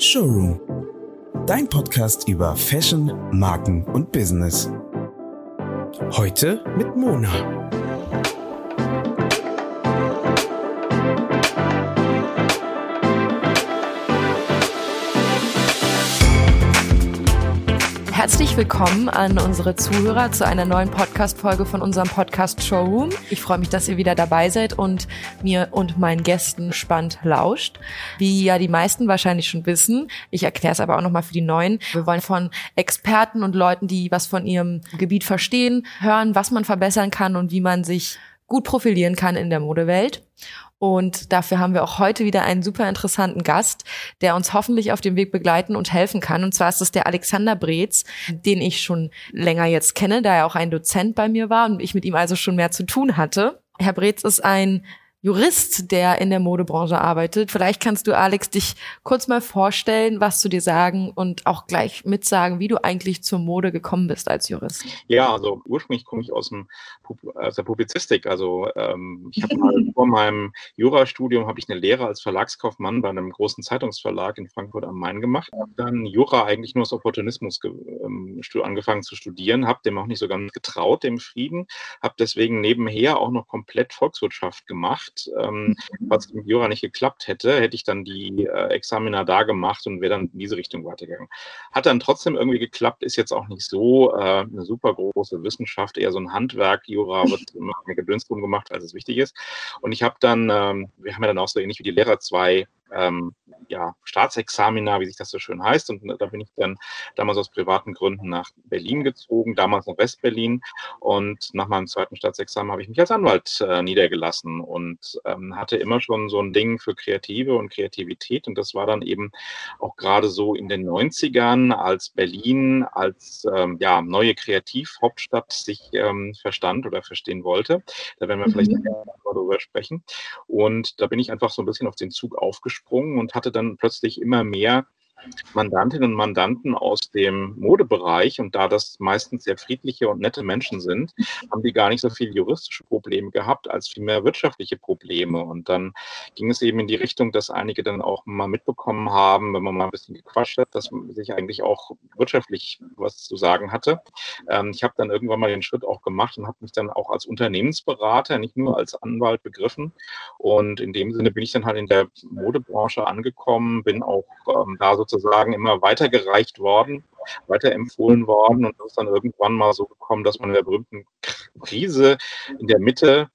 Showroom. Dein Podcast über Fashion, Marken und Business. Heute mit Mona. Herzlich willkommen an unsere Zuhörer zu einer neuen Podcast-Folge von unserem Podcast Showroom. Ich freue mich, dass ihr wieder dabei seid und mir und meinen Gästen spannend lauscht. Wie ja die meisten wahrscheinlich schon wissen, ich erkläre es aber auch nochmal für die Neuen. Wir wollen von Experten und Leuten, die was von ihrem Gebiet verstehen, hören, was man verbessern kann und wie man sich gut profilieren kann in der Modewelt. Und dafür haben wir auch heute wieder einen super interessanten Gast, der uns hoffentlich auf dem Weg begleiten und helfen kann. Und zwar ist es der Alexander Breetz, den ich schon länger jetzt kenne, da er auch ein Dozent bei mir war und ich mit ihm also schon mehr zu tun hatte. Herr Breetz ist ein Jurist, der in der Modebranche arbeitet. Vielleicht kannst du, Alex, dich kurz mal vorstellen, was zu dir sagen und auch gleich mitsagen, wie du eigentlich zur Mode gekommen bist als Jurist. Ja, also ursprünglich komme ich aus, dem, aus der Publizistik. Also ähm, ich habe mal vor meinem Jurastudium habe ich eine Lehre als Verlagskaufmann bei einem großen Zeitungsverlag in Frankfurt am Main gemacht. Habe dann Jura eigentlich nur aus Opportunismus ähm, angefangen zu studieren, habe dem auch nicht so ganz getraut, dem Frieden, habe deswegen nebenher auch noch komplett Volkswirtschaft gemacht gemacht. Ähm, was im Jura nicht geklappt hätte, hätte ich dann die äh, Examina da gemacht und wäre dann in diese Richtung weitergegangen. Hat dann trotzdem irgendwie geklappt, ist jetzt auch nicht so äh, eine super große Wissenschaft, eher so ein Handwerk. Jura wird immer mehr Gedöns drum gemacht, als es wichtig ist. Und ich habe dann, ähm, wir haben ja dann auch so ähnlich wie die Lehrer zwei ähm, ja, Staatsexamina, wie sich das so schön heißt. Und da bin ich dann damals aus privaten Gründen nach Berlin gezogen, damals nach Westberlin. Und nach meinem zweiten Staatsexamen habe ich mich als Anwalt äh, niedergelassen und ähm, hatte immer schon so ein Ding für Kreative und Kreativität. Und das war dann eben auch gerade so in den 90ern, als Berlin als ähm, ja, neue Kreativhauptstadt sich ähm, verstand oder verstehen wollte. Da werden wir mhm. vielleicht darüber sprechen. Und da bin ich einfach so ein bisschen auf den Zug aufgesprungen gesprungen und hatte dann plötzlich immer mehr Mandantinnen und Mandanten aus dem Modebereich und da das meistens sehr friedliche und nette Menschen sind, haben die gar nicht so viel juristische Probleme gehabt als vielmehr wirtschaftliche Probleme. Und dann ging es eben in die Richtung, dass einige dann auch mal mitbekommen haben, wenn man mal ein bisschen gequatscht hat, dass man sich eigentlich auch wirtschaftlich was zu sagen hatte. Ähm, ich habe dann irgendwann mal den Schritt auch gemacht und habe mich dann auch als Unternehmensberater, nicht nur als Anwalt begriffen. Und in dem Sinne bin ich dann halt in der Modebranche angekommen, bin auch ähm, da sozusagen sozusagen immer weitergereicht worden, weiterempfohlen worden und es ist dann irgendwann mal so gekommen, dass man in der berühmten Krise in der Mitte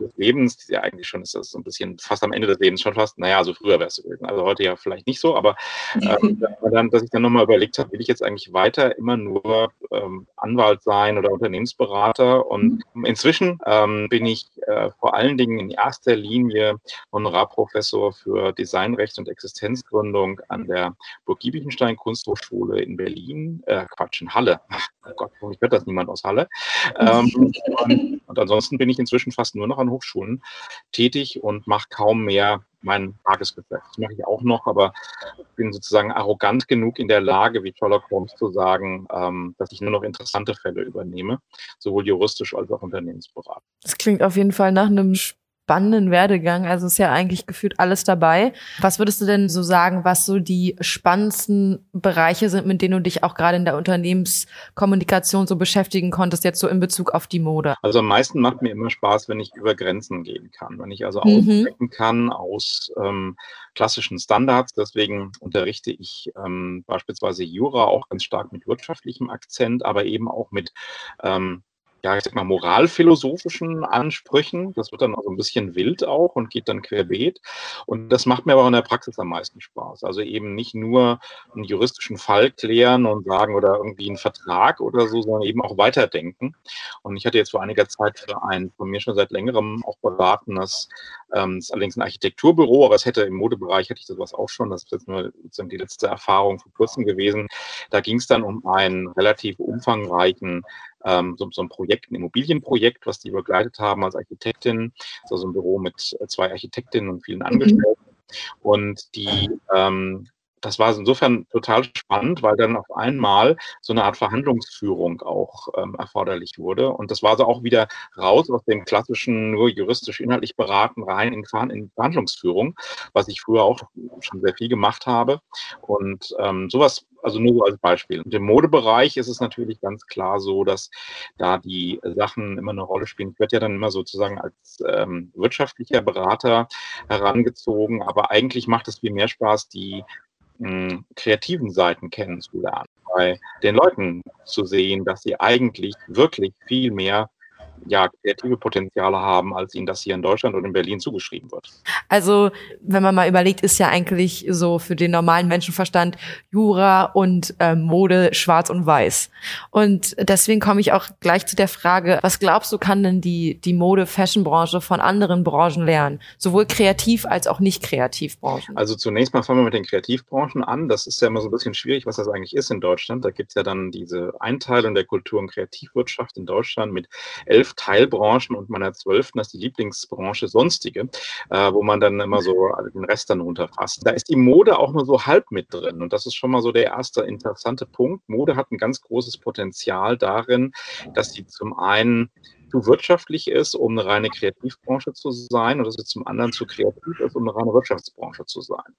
des Lebens, ja eigentlich schon ist das so ein bisschen fast am Ende des Lebens schon fast, naja, so früher wäre es gewesen. Also heute ja vielleicht nicht so, aber ähm, dann, dass ich dann nochmal überlegt habe, will ich jetzt eigentlich weiter immer nur ähm, Anwalt sein oder Unternehmensberater? Und mhm. inzwischen ähm, bin ich äh, vor allen Dingen in erster Linie Honorarprofessor für Designrecht und Existenzgründung an der Burg Giebichenstein Kunsthochschule in Berlin, äh, Quatsch, in Halle. Oh Gott, ich hört das niemand aus Halle. Ähm, und, und ansonsten bin ich inzwischen fast nur noch an Hochschulen tätig und mache kaum mehr mein Tagesgeschäft. Das mache ich auch noch, aber bin sozusagen arrogant genug in der Lage, wie Sherlock Holmes zu sagen, ähm, dass ich nur noch interessante Fälle übernehme, sowohl juristisch als auch Unternehmensberatung. Das klingt auf jeden Fall nach einem spannenden Werdegang. Also ist ja eigentlich gefühlt alles dabei. Was würdest du denn so sagen, was so die spannendsten Bereiche sind, mit denen du dich auch gerade in der Unternehmenskommunikation so beschäftigen konntest, jetzt so in Bezug auf die Mode? Also am meisten macht mir immer Spaß, wenn ich über Grenzen gehen kann, wenn ich also mhm. kann aus ähm, klassischen Standards. Deswegen unterrichte ich ähm, beispielsweise Jura auch ganz stark mit wirtschaftlichem Akzent, aber eben auch mit ähm, ja, ich sag mal, moralphilosophischen Ansprüchen. Das wird dann auch so ein bisschen wild auch und geht dann querbeet. Und das macht mir aber in der Praxis am meisten Spaß. Also eben nicht nur einen juristischen Fall klären und sagen oder irgendwie einen Vertrag oder so, sondern eben auch weiterdenken. Und ich hatte jetzt vor einiger Zeit für ein von mir schon seit längerem auch beratenes, ähm, ist allerdings ein Architekturbüro, aber es hätte im Modebereich hätte ich sowas auch schon. Das ist jetzt nur sozusagen die letzte Erfahrung vor kurzem gewesen. Da ging es dann um einen relativ umfangreichen ähm, so, so, ein Projekt, ein Immobilienprojekt, was die begleitet haben als Architektin. Also ein Büro mit zwei Architektinnen und vielen mhm. Angestellten. Mhm. Und die ähm, das war insofern total spannend, weil dann auf einmal so eine Art Verhandlungsführung auch ähm, erforderlich wurde. Und das war so auch wieder raus aus dem klassischen nur juristisch inhaltlich beraten rein in, Verhandlungsführung, was ich früher auch schon sehr viel gemacht habe. Und ähm, sowas also nur so als Beispiel. Und im Modebereich ist es natürlich ganz klar so, dass da die Sachen immer eine Rolle spielen. Ich werde ja dann immer sozusagen als ähm, wirtschaftlicher Berater herangezogen, aber eigentlich macht es viel mehr Spaß, die kreativen Seiten kennenzulernen, bei den Leuten zu sehen, dass sie eigentlich wirklich viel mehr ja, kreative Potenziale haben, als ihnen das hier in Deutschland und in Berlin zugeschrieben wird. Also, wenn man mal überlegt, ist ja eigentlich so für den normalen Menschenverstand Jura und äh, Mode schwarz und weiß. Und deswegen komme ich auch gleich zu der Frage, was glaubst du, kann denn die, die Mode-Fashion-Branche von anderen Branchen lernen? Sowohl kreativ als auch nicht kreativ Branchen. Also zunächst mal fangen wir mit den Kreativbranchen an. Das ist ja immer so ein bisschen schwierig, was das eigentlich ist in Deutschland. Da gibt es ja dann diese Einteilung der Kultur- und Kreativwirtschaft in Deutschland mit elf elf Teilbranchen und meiner zwölften, das ist die Lieblingsbranche Sonstige, äh, wo man dann immer so den Rest dann unterfasst. Da ist die Mode auch nur so halb mit drin und das ist schon mal so der erste interessante Punkt. Mode hat ein ganz großes Potenzial darin, dass sie zum einen zu wirtschaftlich ist, um eine reine Kreativbranche zu sein und dass es zum anderen zu kreativ ist, um eine reine Wirtschaftsbranche zu sein.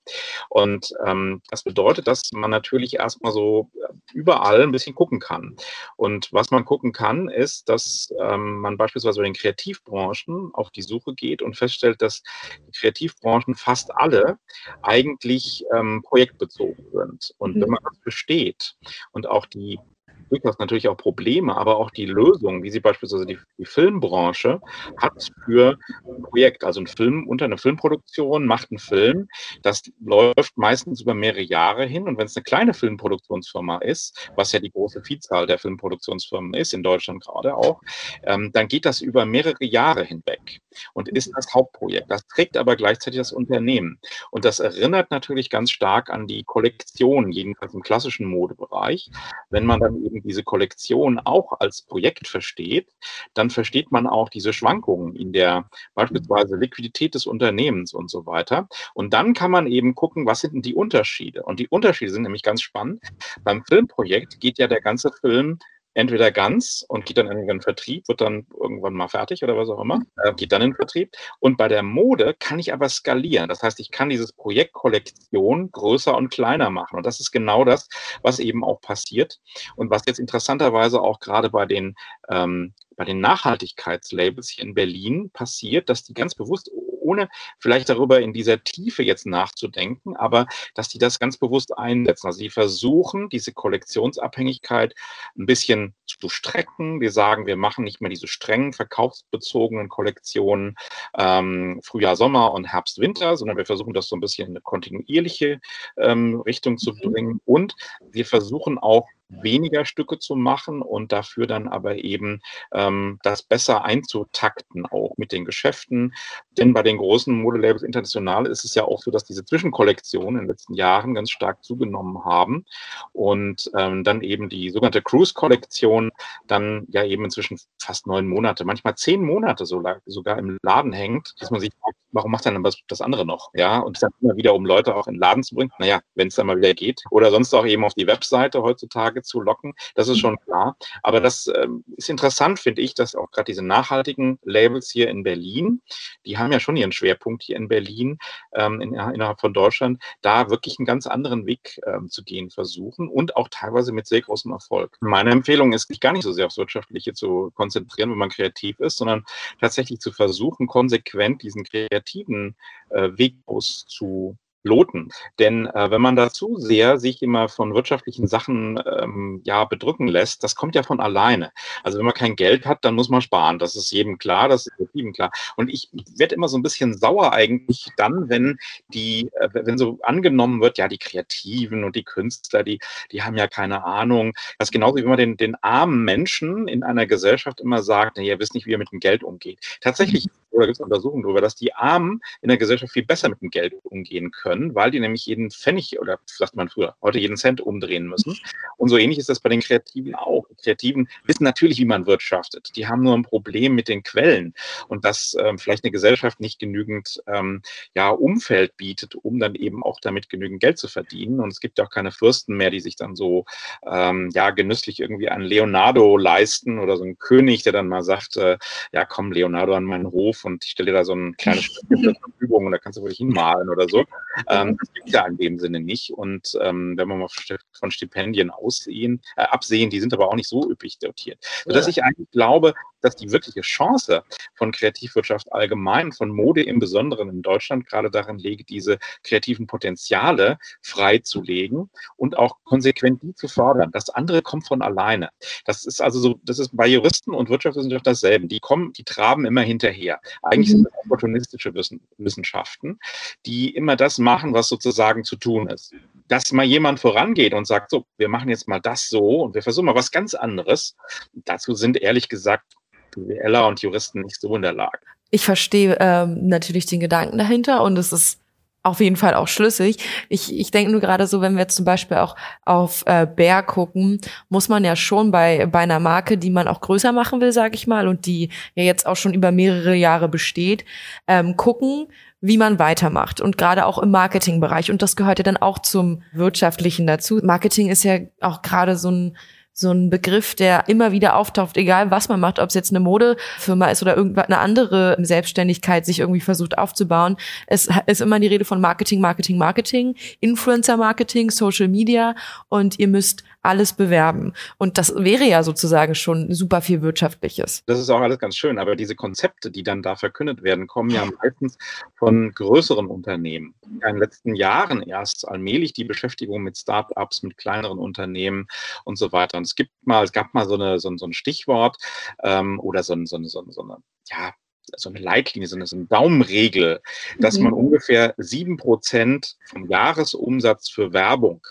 Und ähm, das bedeutet, dass man natürlich erstmal so äh, überall ein bisschen gucken kann. Und was man gucken kann, ist, dass ähm, man beispielsweise bei den Kreativbranchen auf die Suche geht und feststellt, dass die Kreativbranchen fast alle eigentlich ähm, projektbezogen sind. Und mhm. wenn man das besteht und auch die durchaus natürlich auch Probleme, aber auch die Lösung, wie sie beispielsweise die, die Filmbranche hat für ein Projekt. Also ein Film unter einer Filmproduktion macht einen Film, das läuft meistens über mehrere Jahre hin. Und wenn es eine kleine Filmproduktionsfirma ist, was ja die große Vielzahl der Filmproduktionsfirmen ist, in Deutschland gerade auch, ähm, dann geht das über mehrere Jahre hinweg und ist das Hauptprojekt. Das trägt aber gleichzeitig das Unternehmen. Und das erinnert natürlich ganz stark an die Kollektion, jedenfalls im klassischen Modebereich. Wenn man dann eben diese Kollektion auch als Projekt versteht, dann versteht man auch diese Schwankungen in der beispielsweise Liquidität des Unternehmens und so weiter. Und dann kann man eben gucken, was sind denn die Unterschiede? Und die Unterschiede sind nämlich ganz spannend. Beim Filmprojekt geht ja der ganze Film entweder ganz und geht dann in den Vertrieb, wird dann irgendwann mal fertig oder was auch immer, äh, geht dann in den Vertrieb. Und bei der Mode kann ich aber skalieren. Das heißt, ich kann dieses Projekt Kollektion größer und kleiner machen. Und das ist genau das, was eben auch passiert und was jetzt interessanterweise auch gerade bei den ähm, bei den Nachhaltigkeitslabels hier in Berlin passiert, dass die ganz bewusst ohne vielleicht darüber in dieser Tiefe jetzt nachzudenken, aber dass die das ganz bewusst einsetzen. Also sie versuchen, diese Kollektionsabhängigkeit ein bisschen zu strecken. Wir sagen, wir machen nicht mehr diese strengen verkaufsbezogenen Kollektionen ähm, Frühjahr, Sommer und Herbst, Winter, sondern wir versuchen das so ein bisschen in eine kontinuierliche ähm, Richtung zu mhm. bringen. Und wir versuchen auch weniger Stücke zu machen und dafür dann aber eben ähm, das besser einzutakten, auch mit den Geschäften. Denn bei den großen Modelabels international ist es ja auch so, dass diese Zwischenkollektionen in den letzten Jahren ganz stark zugenommen haben und ähm, dann eben die sogenannte Cruise-Kollektion dann ja eben inzwischen fast neun Monate, manchmal zehn Monate sogar im Laden hängt, dass man sich fragt, warum macht dann das andere noch? Ja, und dann immer wieder, um Leute auch in den Laden zu bringen. Naja, wenn es dann mal wieder geht. Oder sonst auch eben auf die Webseite heutzutage zu locken. Das ist schon klar. Aber das ähm, ist interessant, finde ich, dass auch gerade diese nachhaltigen Labels hier in Berlin, die haben ja schon ihren Schwerpunkt hier in Berlin, ähm, in, innerhalb von Deutschland, da wirklich einen ganz anderen Weg ähm, zu gehen versuchen und auch teilweise mit sehr großem Erfolg. Meine Empfehlung ist, sich gar nicht so sehr aufs Wirtschaftliche zu konzentrieren, wenn man kreativ ist, sondern tatsächlich zu versuchen, konsequent diesen kreativen kreativen äh, Weg auszu loten. Denn äh, wenn man da zu sehr sich immer von wirtschaftlichen Sachen ähm, ja bedrücken lässt, das kommt ja von alleine. Also wenn man kein Geld hat, dann muss man sparen. Das ist jedem klar, das ist jedem klar. Und ich werde immer so ein bisschen sauer eigentlich dann, wenn die, äh, wenn so angenommen wird, ja, die Kreativen und die Künstler, die, die haben ja keine Ahnung. Das ist genauso wie man den, den armen Menschen in einer Gesellschaft immer sagt, na, ihr wisst nicht, wie ihr mit dem Geld umgeht. Tatsächlich, oder gibt es Untersuchungen darüber, dass die Armen in der Gesellschaft viel besser mit dem Geld umgehen können können, weil die nämlich jeden Pfennig oder sagt man früher, heute jeden Cent umdrehen müssen. Und so ähnlich ist das bei den Kreativen auch. Die Kreativen wissen natürlich, wie man wirtschaftet. Die haben nur ein Problem mit den Quellen und dass ähm, vielleicht eine Gesellschaft nicht genügend ähm, ja, Umfeld bietet, um dann eben auch damit genügend Geld zu verdienen. Und es gibt ja auch keine Fürsten mehr, die sich dann so ähm, ja genüsslich irgendwie an Leonardo leisten oder so ein König, der dann mal sagt, äh, ja komm Leonardo an meinen Hof und ich stelle dir da so ein kleines Stück zur Verfügung und da kannst du wirklich hinmalen oder so. Ähm, das gibt ja in dem Sinne nicht. Und ähm, wenn man mal von Stipendien aussehen, äh, absehen, die sind aber auch nicht so üppig dotiert. Sodass ja. ich eigentlich glaube, dass die wirkliche Chance von Kreativwirtschaft allgemein, von Mode im Besonderen in Deutschland gerade darin liegt, diese kreativen Potenziale freizulegen und auch konsequent die zu fördern. Das andere kommt von alleine. Das ist also so, das ist bei Juristen und Wirtschaftswissenschaften dasselbe. Die kommen, die traben immer hinterher. Eigentlich sind das opportunistische Wissenschaften, die immer das machen, was sozusagen zu tun ist. Dass mal jemand vorangeht und sagt, so, wir machen jetzt mal das so und wir versuchen mal was ganz anderes. Dazu sind ehrlich gesagt BWLer und Juristen nicht so in der Lage. Ich verstehe ähm, natürlich den Gedanken dahinter und es ist auf jeden Fall auch schlüssig. Ich, ich denke nur gerade so, wenn wir jetzt zum Beispiel auch auf äh, Bär gucken, muss man ja schon bei, bei einer Marke, die man auch größer machen will, sage ich mal, und die ja jetzt auch schon über mehrere Jahre besteht, ähm, gucken, wie man weitermacht und gerade auch im Marketingbereich. Und das gehört ja dann auch zum Wirtschaftlichen dazu. Marketing ist ja auch gerade so ein so ein Begriff, der immer wieder auftaucht, egal was man macht, ob es jetzt eine Modefirma ist oder irgendeine andere Selbstständigkeit sich irgendwie versucht aufzubauen. Es ist immer die Rede von Marketing, Marketing, Marketing, Influencer-Marketing, Social Media und ihr müsst alles bewerben. Und das wäre ja sozusagen schon super viel Wirtschaftliches. Das ist auch alles ganz schön, aber diese Konzepte, die dann da verkündet werden, kommen ja meistens von größeren Unternehmen. In den letzten Jahren erst allmählich die Beschäftigung mit Start-ups, mit kleineren Unternehmen und so weiter. Und es gibt mal, es gab mal so, eine, so, so ein Stichwort ähm, oder so, so, so, so eine, ja, so eine Leitlinie, so eine, so eine Daumenregel, dass mhm. man ungefähr sieben Prozent vom Jahresumsatz für Werbung,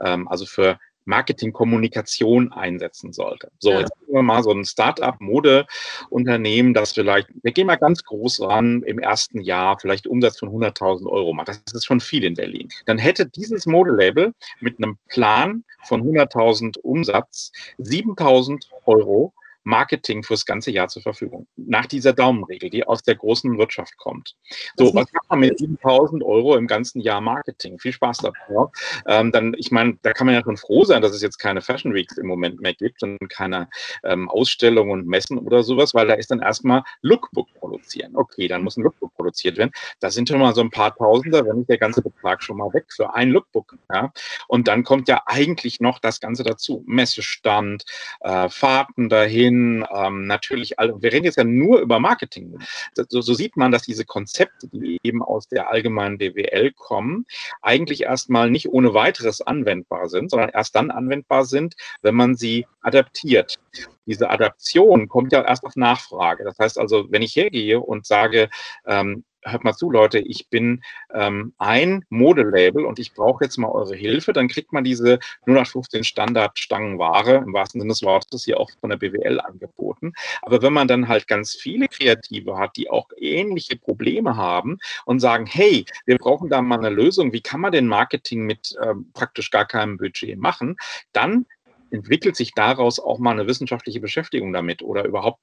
ähm, also für Marketing-Kommunikation einsetzen sollte. So, ja. jetzt nehmen wir mal so ein Start-up-Mode-Unternehmen, das vielleicht, wir gehen mal ganz groß ran, im ersten Jahr vielleicht Umsatz von 100.000 Euro macht. Das ist schon viel in Berlin. Dann hätte dieses Modelabel mit einem Plan von 100.000 Umsatz 7.000 Euro Marketing fürs ganze Jahr zur Verfügung. Nach dieser Daumenregel, die aus der großen Wirtschaft kommt. So, was macht man mit 7000 Euro im ganzen Jahr Marketing? Viel Spaß dabei. Ähm, dann, ich meine, da kann man ja schon froh sein, dass es jetzt keine Fashion Weeks im Moment mehr gibt und keine ähm, Ausstellungen und Messen oder sowas, weil da ist dann erstmal Lookbook produzieren. Okay, dann muss ein Lookbook produziert werden. Da sind schon mal so ein paar Tausender, wenn nicht der ganze Betrag schon mal weg für ein Lookbook. Ja? Und dann kommt ja eigentlich noch das Ganze dazu. Messestand, äh, Fahrten dahin, hin, ähm, natürlich, alle, wir reden jetzt ja nur über Marketing. So, so, sieht man, dass diese Konzepte, die eben aus der allgemeinen BWL kommen, eigentlich erstmal nicht ohne weiteres anwendbar sind, sondern erst dann anwendbar sind, wenn man sie adaptiert. Diese Adaption kommt ja erst auf Nachfrage. Das heißt also, wenn ich hergehe und sage, ähm, hört mal zu, Leute, ich bin ähm, ein Modelabel und ich brauche jetzt mal eure Hilfe, dann kriegt man diese 0815 Standard-Stangenware im wahrsten Sinne des Wortes hier auch von der BWL angeboten. Aber wenn man dann halt ganz viele Kreative hat, die auch ähnliche Probleme haben und sagen, hey, wir brauchen da mal eine Lösung, wie kann man denn Marketing mit ähm, praktisch gar keinem Budget machen, dann entwickelt sich daraus auch mal eine wissenschaftliche Beschäftigung damit oder überhaupt,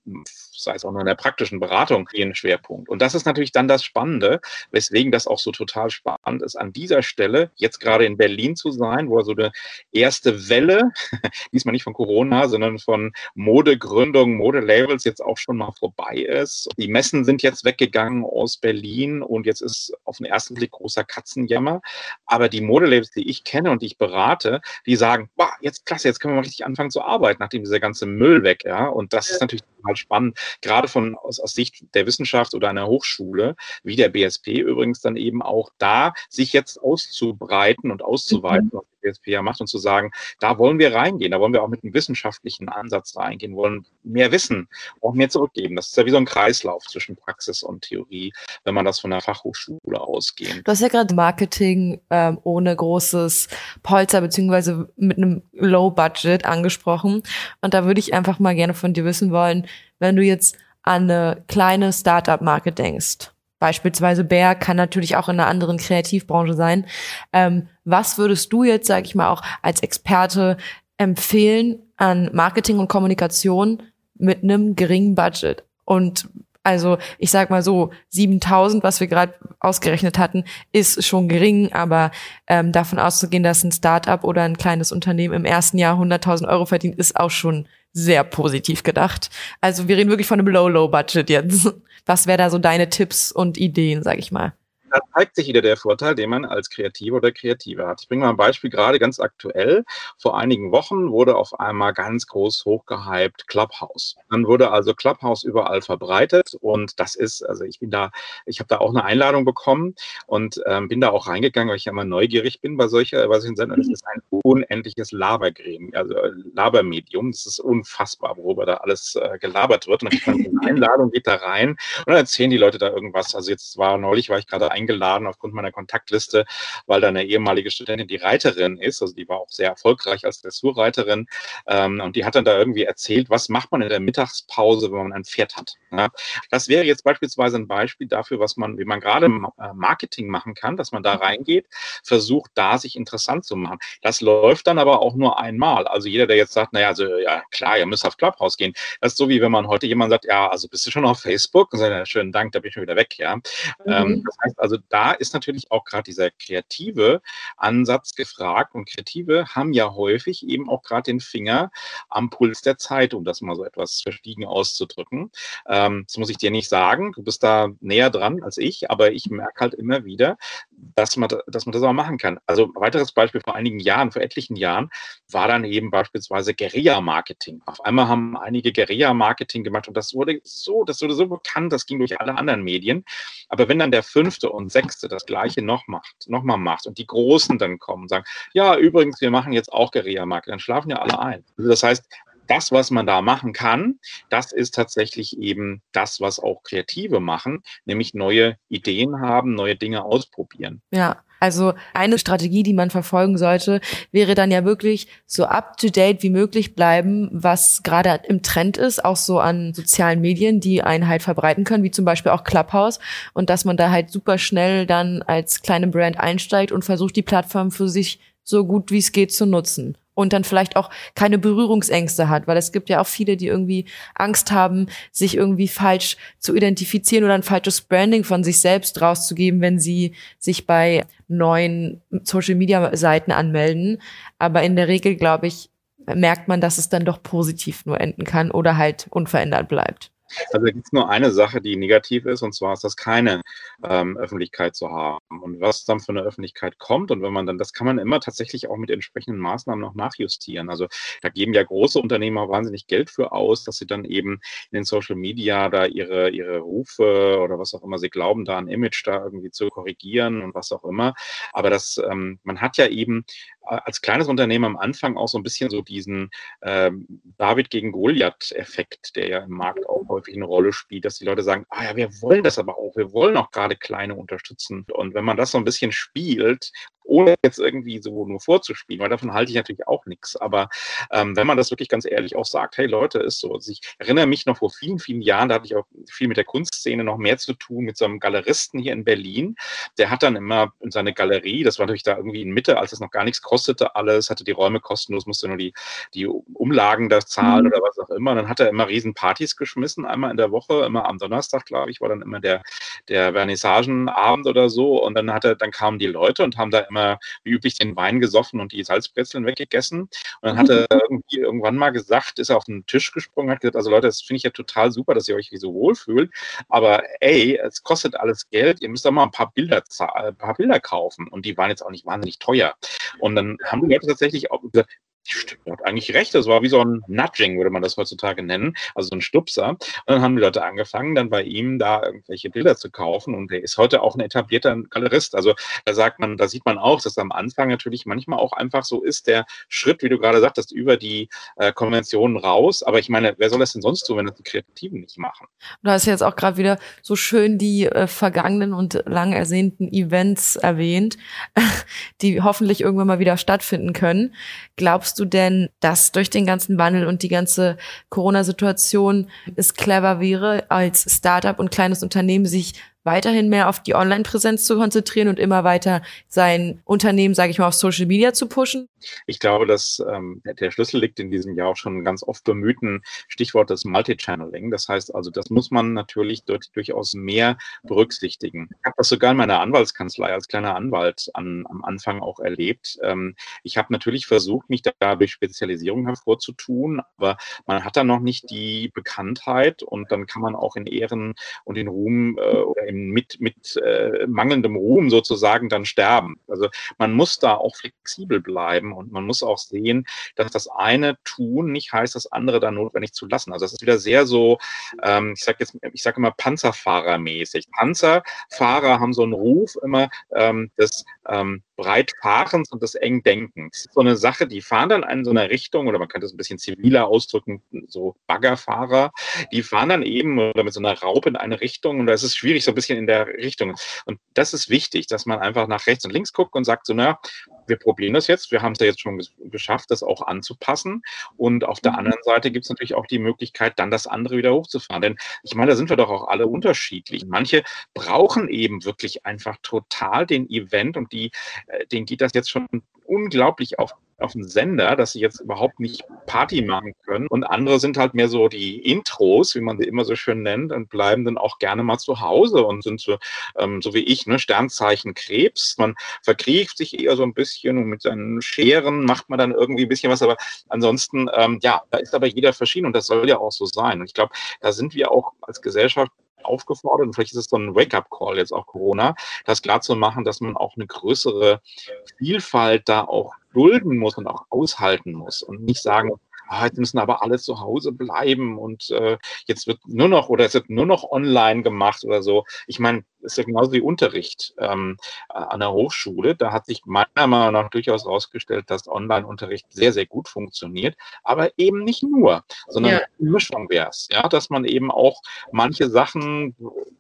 sei es auch nur in der praktischen Beratung, ihren Schwerpunkt. Und das ist natürlich dann das Spannende, weswegen das auch so total spannend ist, an dieser Stelle jetzt gerade in Berlin zu sein, wo so eine erste Welle, diesmal nicht von Corona, sondern von Modegründung, Modelabels jetzt auch schon mal vorbei ist. Die Messen sind jetzt weggegangen aus Berlin und jetzt ist auf den ersten Blick großer Katzenjammer. Aber die Modelabels, die ich kenne und die ich berate, die sagen, boah, jetzt klasse, jetzt können wir mal richtig anfangen zu arbeiten, nachdem dieser ganze Müll weg, ja. Und das ist natürlich total spannend, gerade von aus, aus Sicht der Wissenschaft oder einer Hochschule, wie der BSP übrigens dann eben auch da sich jetzt auszubreiten und auszuweiten, mhm. BSP ja macht und zu sagen, da wollen wir reingehen, da wollen wir auch mit einem wissenschaftlichen Ansatz reingehen, wollen mehr wissen, auch mehr zurückgeben. Das ist ja wie so ein Kreislauf zwischen Praxis und Theorie, wenn man das von der Fachhochschule ausgeht. Du hast ja gerade Marketing ähm, ohne großes Polster beziehungsweise mit einem Low Budget angesprochen und da würde ich einfach mal gerne von dir wissen wollen, wenn du jetzt an eine kleine Startup-Marke denkst beispielsweise Bär kann natürlich auch in einer anderen Kreativbranche sein. Ähm, was würdest du jetzt, sage ich mal, auch als Experte empfehlen an Marketing und Kommunikation mit einem geringen Budget? Und also ich sag mal so, 7000, was wir gerade ausgerechnet hatten, ist schon gering, aber ähm, davon auszugehen, dass ein Startup oder ein kleines Unternehmen im ersten Jahr 100.000 Euro verdient, ist auch schon sehr positiv gedacht. Also wir reden wirklich von einem Low-Low-Budget jetzt. Was wäre da so deine Tipps und Ideen, sag ich mal? Da zeigt sich wieder der Vorteil, den man als Kreative oder Kreative hat. Ich bringe mal ein Beispiel gerade ganz aktuell. Vor einigen Wochen wurde auf einmal ganz groß hochgehypt Clubhouse. Dann wurde also Clubhouse überall verbreitet und das ist, also ich bin da, ich habe da auch eine Einladung bekommen und ähm, bin da auch reingegangen, weil ich ja immer neugierig bin bei solcher, bei solchen Sendungen. Das ist ein unendliches Labergremium, also Labermedium. Das ist unfassbar, worüber da alles äh, gelabert wird. Und dann kriegt man eine Einladung, geht da rein und dann erzählen die Leute da irgendwas. Also jetzt war neulich, war ich gerade eingeladen aufgrund meiner Kontaktliste, weil da eine ehemalige Studentin die Reiterin ist. Also die war auch sehr erfolgreich als Dressurreiterin. Ähm, und die hat dann da irgendwie erzählt, was macht man in der Mittagspause, wenn man ein Pferd hat. Ja, das wäre jetzt beispielsweise ein Beispiel dafür, was man, wie man gerade äh, Marketing machen kann, dass man da reingeht, versucht da sich interessant zu machen. Das läuft dann aber auch nur einmal. Also jeder, der jetzt sagt, naja, also ja klar, ihr müsst auf Clubhouse gehen. Das ist so wie wenn man heute jemand sagt, ja, also bist du schon auf Facebook? Und sagt, ja, schönen Dank, da bin ich schon wieder weg, ja. Ähm, mhm. Das heißt also, da ist natürlich auch gerade dieser kreative Ansatz gefragt und Kreative haben ja häufig eben auch gerade den Finger am Puls der Zeit, um das mal so etwas verschwiegen auszudrücken. Ähm, das muss ich dir nicht sagen, du bist da näher dran als ich, aber ich merke halt immer wieder, dass man, dass man das auch machen kann. Also ein weiteres Beispiel vor einigen Jahren, vor etlichen Jahren, war dann eben beispielsweise Guerilla-Marketing. Auf einmal haben einige Guerilla-Marketing gemacht und das wurde so, das wurde so bekannt, das ging durch alle anderen Medien. Aber wenn dann der fünfte und sechste das gleiche noch macht, nochmal macht und die Großen dann kommen und sagen, ja, übrigens, wir machen jetzt auch Guerilla-Marketing, dann schlafen ja alle ein. Also das heißt, das, was man da machen kann, das ist tatsächlich eben das, was auch Kreative machen, nämlich neue Ideen haben, neue Dinge ausprobieren. Ja. Also eine Strategie, die man verfolgen sollte, wäre dann ja wirklich so up-to-date wie möglich bleiben, was gerade im Trend ist, auch so an sozialen Medien, die einen halt verbreiten können, wie zum Beispiel auch Clubhouse. Und dass man da halt super schnell dann als kleine Brand einsteigt und versucht, die Plattform für sich so gut wie es geht zu nutzen und dann vielleicht auch keine Berührungsängste hat, weil es gibt ja auch viele, die irgendwie Angst haben, sich irgendwie falsch zu identifizieren oder ein falsches Branding von sich selbst rauszugeben, wenn sie sich bei neuen Social Media Seiten anmelden. Aber in der Regel, glaube ich, merkt man, dass es dann doch positiv nur enden kann oder halt unverändert bleibt. Also da gibt es nur eine Sache, die negativ ist, und zwar ist das keine ähm, Öffentlichkeit zu haben. Und was dann für eine Öffentlichkeit kommt, und wenn man dann, das kann man immer tatsächlich auch mit entsprechenden Maßnahmen noch nachjustieren. Also da geben ja große Unternehmer wahnsinnig Geld für aus, dass sie dann eben in den Social Media da ihre, ihre Rufe oder was auch immer sie glauben, da ein Image da irgendwie zu korrigieren und was auch immer. Aber das, ähm, man hat ja eben als kleines Unternehmen am Anfang auch so ein bisschen so diesen ähm, David gegen Goliath-Effekt, der ja im Markt auch häufig eine Rolle spielt, dass die Leute sagen, ah ja, wir wollen das aber auch, wir wollen auch gerade kleine unterstützen. Und wenn man das so ein bisschen spielt ohne jetzt irgendwie so nur vorzuspielen, weil davon halte ich natürlich auch nichts. Aber ähm, wenn man das wirklich ganz ehrlich auch sagt, hey Leute, ist so. Also ich erinnere mich noch vor vielen, vielen Jahren, da hatte ich auch viel mit der Kunstszene noch mehr zu tun, mit so einem Galeristen hier in Berlin. Der hat dann immer in seine Galerie, das war natürlich da irgendwie in Mitte, als es noch gar nichts kostete, alles, hatte die Räume kostenlos, musste nur die, die Umlagen da zahlen mhm. oder was auch immer. Und dann hat er immer Riesenpartys geschmissen, einmal in der Woche, immer am Donnerstag, glaube ich, war dann immer der, der Vernissagenabend oder so. Und dann hatte, dann kamen die Leute und haben da immer wie üblich den Wein gesoffen und die Salzbrezeln weggegessen. Und dann hat er irgendwie irgendwann mal gesagt, ist er auf den Tisch gesprungen, hat gesagt, also Leute, das finde ich ja total super, dass ihr euch wie so wohlfühlt. Aber ey, es kostet alles Geld, ihr müsst doch mal ein paar Bilder, ein paar Bilder kaufen. Und die waren jetzt auch nicht wahnsinnig teuer. Und dann haben die Leute tatsächlich auch gesagt, Stimmt, er hat eigentlich recht. Das war wie so ein Nudging, würde man das heutzutage nennen, also so ein Stupser. Und dann haben die Leute angefangen, dann bei ihm da irgendwelche Bilder zu kaufen. Und er ist heute auch ein etablierter Galerist. Also da sagt man, da sieht man auch, dass am Anfang natürlich manchmal auch einfach so ist, der Schritt, wie du gerade sagtest, über die äh, Konventionen raus. Aber ich meine, wer soll das denn sonst tun, wenn das die Kreativen nicht machen? Du hast jetzt auch gerade wieder so schön die äh, vergangenen und lang ersehnten Events erwähnt, die hoffentlich irgendwann mal wieder stattfinden können. Glaubst du denn, dass durch den ganzen Wandel und die ganze Corona-Situation es clever wäre, als Startup und kleines Unternehmen sich weiterhin mehr auf die Online-Präsenz zu konzentrieren und immer weiter sein Unternehmen, sage ich mal, auf Social Media zu pushen? Ich glaube, dass ähm, der Schlüssel liegt in diesem Jahr auch schon ganz oft bemühten Stichwort des Multichanneling. Das heißt also, das muss man natürlich durch, durchaus mehr berücksichtigen. Ich habe das sogar in meiner Anwaltskanzlei als kleiner Anwalt an, am Anfang auch erlebt. Ähm, ich habe natürlich versucht, mich da durch Spezialisierung hervorzutun, aber man hat da noch nicht die Bekanntheit und dann kann man auch in Ehren und in Ruhm äh, oder in, mit, mit äh, mangelndem Ruhm sozusagen dann sterben. Also man muss da auch flexibel bleiben und man muss auch sehen, dass das eine tun nicht heißt, das andere dann notwendig zu lassen. Also das ist wieder sehr so, ähm, ich sage jetzt, ich sage immer Panzerfahrermäßig. Panzerfahrer haben so einen Ruf immer ähm, des ähm, Breitfahrens und des Engdenkens. So eine Sache, die fahren dann in so einer Richtung, oder man könnte es ein bisschen ziviler ausdrücken, so Baggerfahrer, die fahren dann eben oder mit so einer Raupe in eine Richtung und da ist es schwierig, so ein bisschen in der Richtung. Und das ist wichtig, dass man einfach nach rechts und links guckt und sagt so, na, wir probieren das jetzt. Wir haben es ja jetzt schon geschafft, das auch anzupassen. Und auf der mhm. anderen Seite gibt es natürlich auch die Möglichkeit, dann das andere wieder hochzufahren. Denn ich meine, da sind wir doch auch alle unterschiedlich. Manche brauchen eben wirklich einfach total den Event und die, äh, denen geht das jetzt schon unglaublich auf auf den Sender, dass sie jetzt überhaupt nicht Party machen können. Und andere sind halt mehr so die Intros, wie man sie immer so schön nennt, und bleiben dann auch gerne mal zu Hause und sind so, ähm, so wie ich, ne, Sternzeichen Krebs. Man verkriegt sich eher so ein bisschen und mit seinen Scheren macht man dann irgendwie ein bisschen was. Aber ansonsten, ähm, ja, da ist aber jeder verschieden und das soll ja auch so sein. Und ich glaube, da sind wir auch als Gesellschaft aufgefordert, und vielleicht ist es so ein Wake-up-Call jetzt auch Corona, das klar zu machen, dass man auch eine größere Vielfalt da auch dulden muss und auch aushalten muss und nicht sagen, ah, jetzt müssen aber alle zu Hause bleiben und äh, jetzt wird nur noch oder es wird nur noch online gemacht oder so. Ich meine, ist ja genauso wie Unterricht ähm, an der Hochschule. Da hat sich meiner Meinung nach durchaus herausgestellt, dass Online-Unterricht sehr, sehr gut funktioniert, aber eben nicht nur, sondern ja. eine Mischung wäre es. Ja, dass man eben auch manche Sachen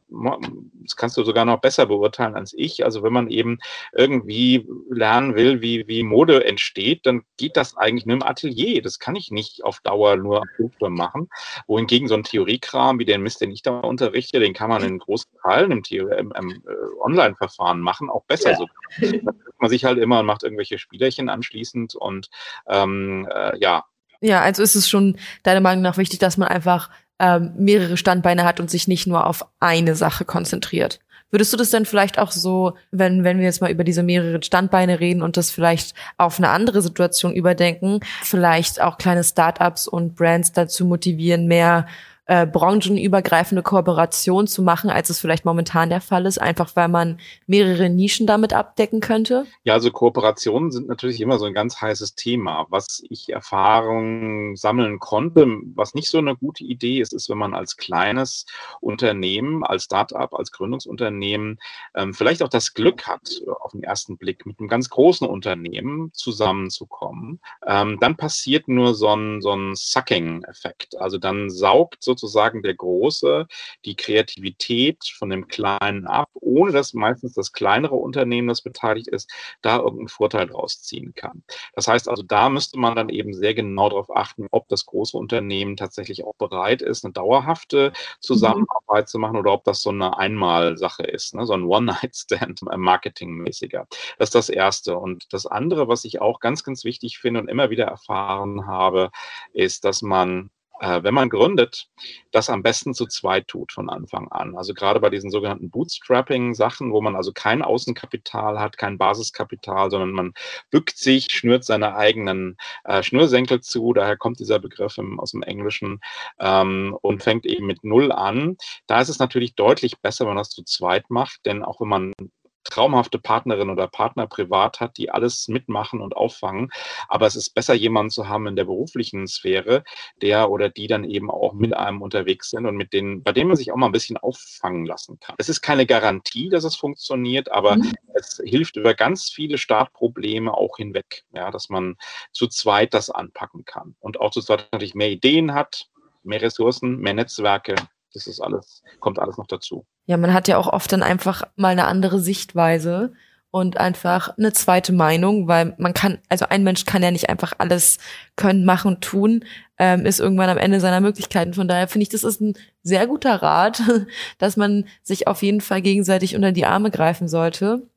das kannst du sogar noch besser beurteilen als ich. Also wenn man eben irgendwie lernen will, wie, wie Mode entsteht, dann geht das eigentlich nur im Atelier. Das kann ich nicht auf Dauer nur am Bildschirm machen. Wohingegen so ein Theoriekram wie den Mist, den ich da unterrichte, den kann man in großen Teilen im, im, im äh, Online-Verfahren machen, auch besser ja. so. Da man sich halt immer und macht irgendwelche Spielerchen anschließend und ähm, äh, ja. Ja, also ist es schon deiner Meinung nach wichtig, dass man einfach ähm, mehrere Standbeine hat und sich nicht nur auf eine Sache konzentriert. Würdest du das denn vielleicht auch so, wenn, wenn wir jetzt mal über diese mehreren Standbeine reden und das vielleicht auf eine andere Situation überdenken, vielleicht auch kleine Startups und Brands dazu motivieren, mehr äh, branchenübergreifende Kooperation zu machen, als es vielleicht momentan der Fall ist, einfach weil man mehrere Nischen damit abdecken könnte? Ja, also Kooperationen sind natürlich immer so ein ganz heißes Thema. Was ich Erfahrungen sammeln konnte, was nicht so eine gute Idee ist, ist, wenn man als kleines Unternehmen, als Startup, als Gründungsunternehmen ähm, vielleicht auch das Glück hat, auf den ersten Blick mit einem ganz großen Unternehmen zusammenzukommen, ähm, dann passiert nur so ein, so ein Sucking-Effekt. Also dann saugt so sozusagen der Große die Kreativität von dem Kleinen ab, ohne dass meistens das kleinere Unternehmen, das beteiligt ist, da irgendeinen Vorteil draus ziehen kann. Das heißt also, da müsste man dann eben sehr genau darauf achten, ob das große Unternehmen tatsächlich auch bereit ist, eine dauerhafte Zusammenarbeit mhm. zu machen oder ob das so eine Einmalsache ist, ne? so ein One-Night-Stand äh, marketingmäßiger. Das ist das Erste. Und das andere, was ich auch ganz, ganz wichtig finde und immer wieder erfahren habe, ist, dass man äh, wenn man gründet, das am besten zu zweit tut von Anfang an. Also gerade bei diesen sogenannten Bootstrapping-Sachen, wo man also kein Außenkapital hat, kein Basiskapital, sondern man bückt sich, schnürt seine eigenen äh, Schnürsenkel zu, daher kommt dieser Begriff im, aus dem Englischen ähm, und fängt eben mit Null an. Da ist es natürlich deutlich besser, wenn man das zu zweit macht, denn auch wenn man traumhafte Partnerin oder Partner privat hat, die alles mitmachen und auffangen. Aber es ist besser, jemanden zu haben in der beruflichen Sphäre, der oder die dann eben auch mit einem unterwegs sind und mit denen, bei denen man sich auch mal ein bisschen auffangen lassen kann. Es ist keine Garantie, dass es funktioniert, aber mhm. es hilft über ganz viele Startprobleme auch hinweg, ja, dass man zu zweit das anpacken kann und auch zu zweit natürlich mehr Ideen hat, mehr Ressourcen, mehr Netzwerke. Das ist alles, kommt alles noch dazu. Ja, man hat ja auch oft dann einfach mal eine andere Sichtweise und einfach eine zweite Meinung, weil man kann, also ein Mensch kann ja nicht einfach alles können, machen, tun, ähm, ist irgendwann am Ende seiner Möglichkeiten. Von daher finde ich, das ist ein sehr guter Rat, dass man sich auf jeden Fall gegenseitig unter die Arme greifen sollte.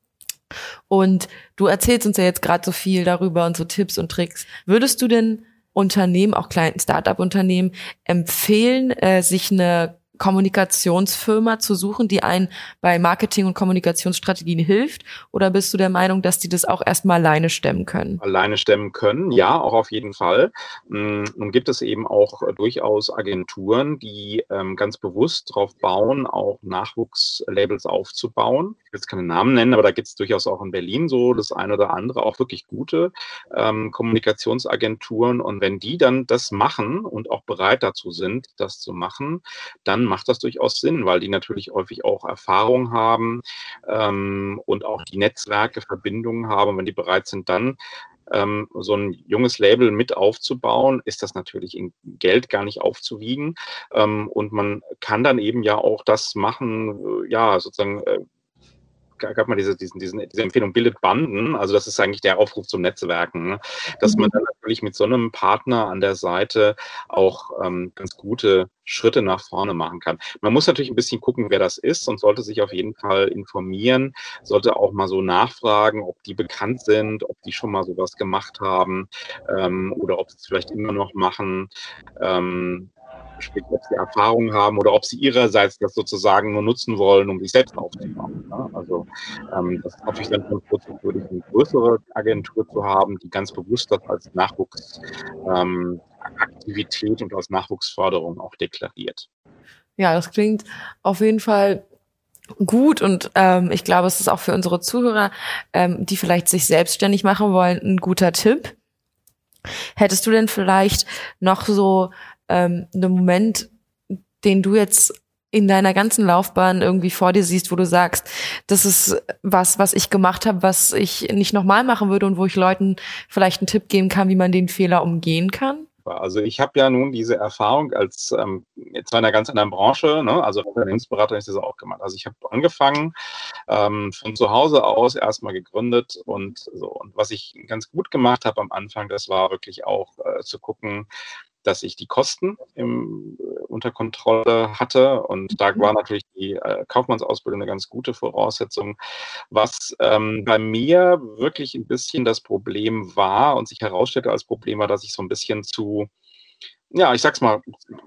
Und du erzählst uns ja jetzt gerade so viel darüber und so Tipps und Tricks. Würdest du denn Unternehmen, auch kleinen Start-up-Unternehmen, empfehlen, äh, sich eine Kommunikationsfirma zu suchen, die einen bei Marketing- und Kommunikationsstrategien hilft? Oder bist du der Meinung, dass die das auch erstmal alleine stemmen können? Alleine stemmen können, ja, auch auf jeden Fall. Mm, nun gibt es eben auch durchaus Agenturen, die ähm, ganz bewusst darauf bauen, auch Nachwuchslabels aufzubauen. Jetzt keine Namen nennen, aber da gibt es durchaus auch in Berlin so das eine oder andere, auch wirklich gute ähm, Kommunikationsagenturen. Und wenn die dann das machen und auch bereit dazu sind, das zu machen, dann macht das durchaus Sinn, weil die natürlich häufig auch Erfahrung haben ähm, und auch die Netzwerke, Verbindungen haben. Und wenn die bereit sind, dann ähm, so ein junges Label mit aufzubauen, ist das natürlich in Geld gar nicht aufzuwiegen. Ähm, und man kann dann eben ja auch das machen, äh, ja, sozusagen. Gab mal diese, diesen, diesen, diese Empfehlung, bildet Banden. Also das ist eigentlich der Aufruf zum Netzwerken, ne? dass man mhm. dann natürlich mit so einem Partner an der Seite auch ähm, ganz gute Schritte nach vorne machen kann. Man muss natürlich ein bisschen gucken, wer das ist und sollte sich auf jeden Fall informieren, sollte auch mal so nachfragen, ob die bekannt sind, ob die schon mal sowas gemacht haben ähm, oder ob sie es vielleicht immer noch machen. Ähm, sprich, ob sie Erfahrung haben oder ob sie ihrerseits das sozusagen nur nutzen wollen, um sich selbst aufzubauen. Ne? Also ähm, das ist natürlich dann schon vorzugwürdig, eine größere Agentur zu haben, die ganz bewusst das als Nachwuchsaktivität ähm, und als Nachwuchsförderung auch deklariert. Ja, das klingt auf jeden Fall gut und ähm, ich glaube, es ist auch für unsere Zuhörer, ähm, die vielleicht sich selbstständig machen wollen, ein guter Tipp. Hättest du denn vielleicht noch so ähm, einen Moment, den du jetzt in deiner ganzen Laufbahn irgendwie vor dir siehst, wo du sagst, das ist was, was ich gemacht habe, was ich nicht nochmal machen würde und wo ich Leuten vielleicht einen Tipp geben kann, wie man den Fehler umgehen kann? Also ich habe ja nun diese Erfahrung als ähm, jetzt in einer ganz anderen Branche, ne? also als Unternehmensberater ist das auch gemacht. Also ich habe angefangen ähm, von zu Hause aus erstmal gegründet und so. Und was ich ganz gut gemacht habe am Anfang, das war wirklich auch äh, zu gucken, dass ich die Kosten im, äh, unter Kontrolle hatte. Und da mhm. war natürlich die äh, Kaufmannsausbildung eine ganz gute Voraussetzung. Was ähm, bei mir wirklich ein bisschen das Problem war und sich herausstellte als Problem war, dass ich so ein bisschen zu ja, ich sag's mal,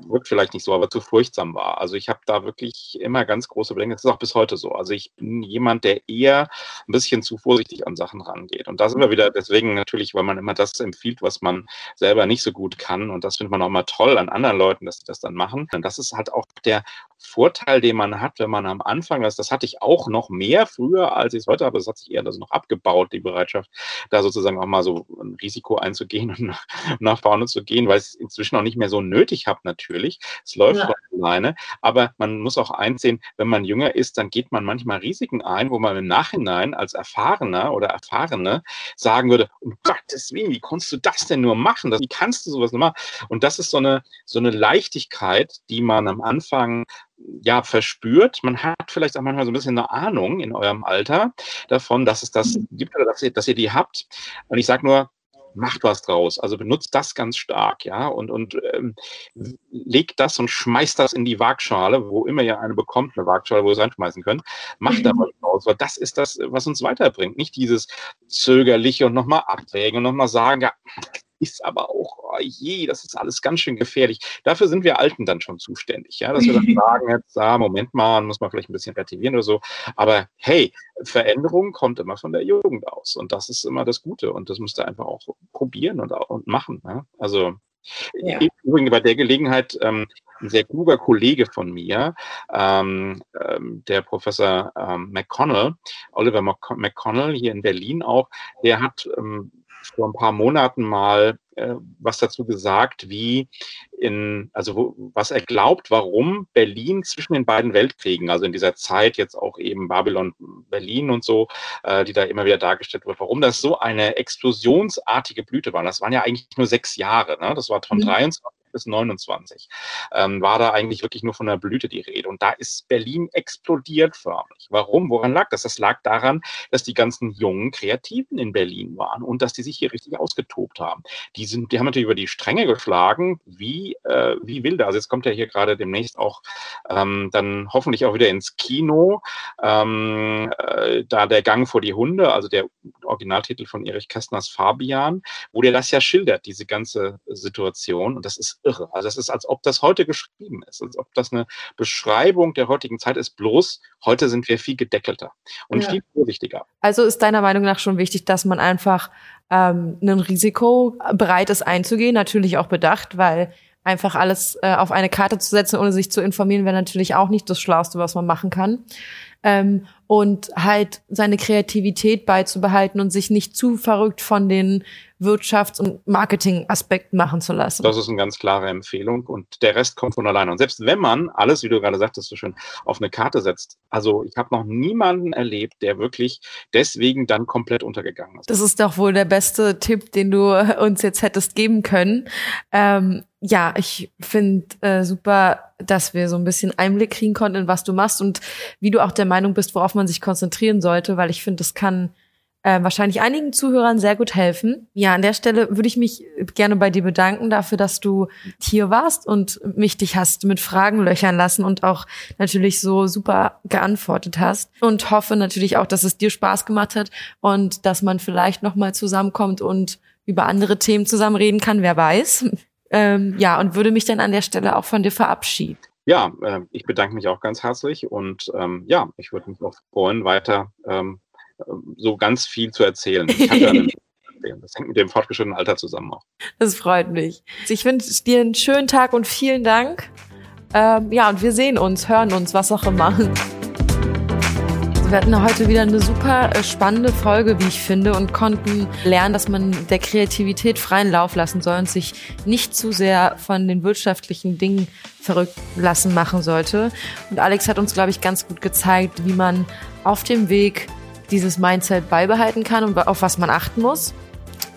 wirkt vielleicht nicht so, aber zu furchtsam war. Also ich habe da wirklich immer ganz große Bedenken. Das ist auch bis heute so. Also ich bin jemand, der eher ein bisschen zu vorsichtig an Sachen rangeht. Und da sind wir wieder deswegen natürlich, weil man immer das empfiehlt, was man selber nicht so gut kann. Und das findet man auch mal toll an anderen Leuten, dass sie das dann machen. Und das ist halt auch der Vorteil, den man hat, wenn man am Anfang ist. Das hatte ich auch noch mehr früher, als ich es heute habe. Das hat sich eher also noch abgebaut, die Bereitschaft, da sozusagen auch mal so ein Risiko einzugehen und nach vorne zu gehen, weil es inzwischen auch nicht mehr so nötig habe natürlich. Es läuft ja. alleine. Aber man muss auch einsehen, wenn man jünger ist, dann geht man manchmal Risiken ein, wo man im Nachhinein als Erfahrener oder Erfahrene sagen würde, um Gottes Willen, wie konntest du das denn nur machen? wie kannst du sowas nur machen? Und das ist so eine, so eine Leichtigkeit, die man am Anfang ja, verspürt. Man hat vielleicht auch manchmal so ein bisschen eine Ahnung in eurem Alter davon, dass es das mhm. gibt oder dass ihr, dass ihr die habt. Und ich sage nur, macht was draus. Also benutzt das ganz stark, ja, und, und ähm, legt das und schmeißt das in die Waagschale, wo immer ihr eine bekommt, eine Waagschale, wo ihr es reinschmeißen könnt. Macht da was draus, weil das ist das, was uns weiterbringt. Nicht dieses zögerliche und nochmal abwägen und nochmal sagen, ja, ist aber auch, oh je, das ist alles ganz schön gefährlich. Dafür sind wir Alten dann schon zuständig, ja, dass wir dann sagen, jetzt, ah, Moment mal, muss man vielleicht ein bisschen relativieren oder so. Aber hey, Veränderung kommt immer von der Jugend aus und das ist immer das Gute und das müsst ihr einfach auch probieren und, und machen. Ja? Also ja. Übrigens bei der Gelegenheit ähm, ein sehr kluger Kollege von mir, ähm, ähm, der Professor ähm, McConnell, Oliver McConnell hier in Berlin auch, der hat ähm, vor ein paar Monaten mal äh, was dazu gesagt, wie in, also wo, was er glaubt, warum Berlin zwischen den beiden Weltkriegen, also in dieser Zeit jetzt auch eben Babylon, Berlin und so, äh, die da immer wieder dargestellt wird, warum das so eine explosionsartige Blüte war. Das waren ja eigentlich nur sechs Jahre, ne? Das war von mhm. 23 bis 29 ähm, war da eigentlich wirklich nur von der Blüte die Rede. Und da ist Berlin explodiert förmlich. Warum? Woran lag das? Das lag daran, dass die ganzen jungen Kreativen in Berlin waren und dass die sich hier richtig ausgetobt haben. Die, sind, die haben natürlich über die Stränge geschlagen, wie, äh, wie wilde. Also jetzt kommt ja hier gerade demnächst auch ähm, dann hoffentlich auch wieder ins Kino. Ähm, äh, da der Gang vor die Hunde, also der Originaltitel von Erich Kästners Fabian, wo der das ja schildert, diese ganze Situation. Und das ist irre. Also das ist, als ob das heute geschrieben ist, als ob das eine Beschreibung der heutigen Zeit ist. Bloß heute sind wir viel gedeckelter und ja. viel vorsichtiger. Also ist deiner Meinung nach schon wichtig, dass man einfach ähm, ein Risiko bereit ist einzugehen, natürlich auch bedacht, weil einfach alles äh, auf eine Karte zu setzen, ohne sich zu informieren, wäre natürlich auch nicht das Schlauste, was man machen kann ähm, und halt seine Kreativität beizubehalten und sich nicht zu verrückt von den Wirtschafts- und Marketing-Aspekten machen zu lassen. Das ist eine ganz klare Empfehlung und der Rest kommt von alleine. Und selbst wenn man alles, wie du gerade sagtest, so schön auf eine Karte setzt, also ich habe noch niemanden erlebt, der wirklich deswegen dann komplett untergegangen ist. Das ist doch wohl der beste Tipp, den du uns jetzt hättest geben können. Ähm, ja, ich finde äh, super, dass wir so ein bisschen Einblick kriegen konnten, in was du machst und wie du auch der Meinung bist, worauf man sich konzentrieren sollte, weil ich finde, das kann äh, wahrscheinlich einigen Zuhörern sehr gut helfen. Ja, an der Stelle würde ich mich gerne bei dir bedanken dafür, dass du hier warst und mich dich hast mit Fragen löchern lassen und auch natürlich so super geantwortet hast und hoffe natürlich auch, dass es dir Spaß gemacht hat und dass man vielleicht noch mal zusammenkommt und über andere Themen zusammen reden kann, wer weiß. Ähm, ja, und würde mich dann an der Stelle auch von dir verabschieden. Ja, äh, ich bedanke mich auch ganz herzlich und ähm, ja, ich würde mich auch freuen, weiter ähm, so ganz viel zu erzählen. das hängt mit dem fortgeschrittenen Alter zusammen auch. Das freut mich. Ich wünsche dir einen schönen Tag und vielen Dank. Ähm, ja, und wir sehen uns, hören uns, was auch immer. Wir hatten heute wieder eine super äh, spannende Folge, wie ich finde, und konnten lernen, dass man der Kreativität freien Lauf lassen soll und sich nicht zu sehr von den wirtschaftlichen Dingen verrückt lassen machen sollte. Und Alex hat uns, glaube ich, ganz gut gezeigt, wie man auf dem Weg dieses Mindset beibehalten kann und auf was man achten muss.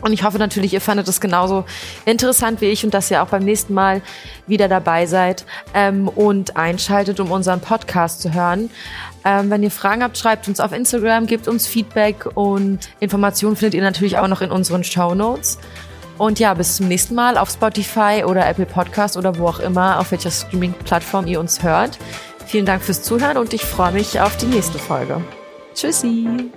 Und ich hoffe natürlich, ihr fandet es genauso interessant wie ich und dass ihr auch beim nächsten Mal wieder dabei seid ähm, und einschaltet, um unseren Podcast zu hören. Ähm, wenn ihr Fragen habt, schreibt uns auf Instagram, gebt uns Feedback und Informationen findet ihr natürlich auch noch in unseren Show Notes. Und ja, bis zum nächsten Mal auf Spotify oder Apple Podcast oder wo auch immer, auf welcher Streaming-Plattform ihr uns hört. Vielen Dank fürs Zuhören und ich freue mich auf die nächste Folge. Tschüssi!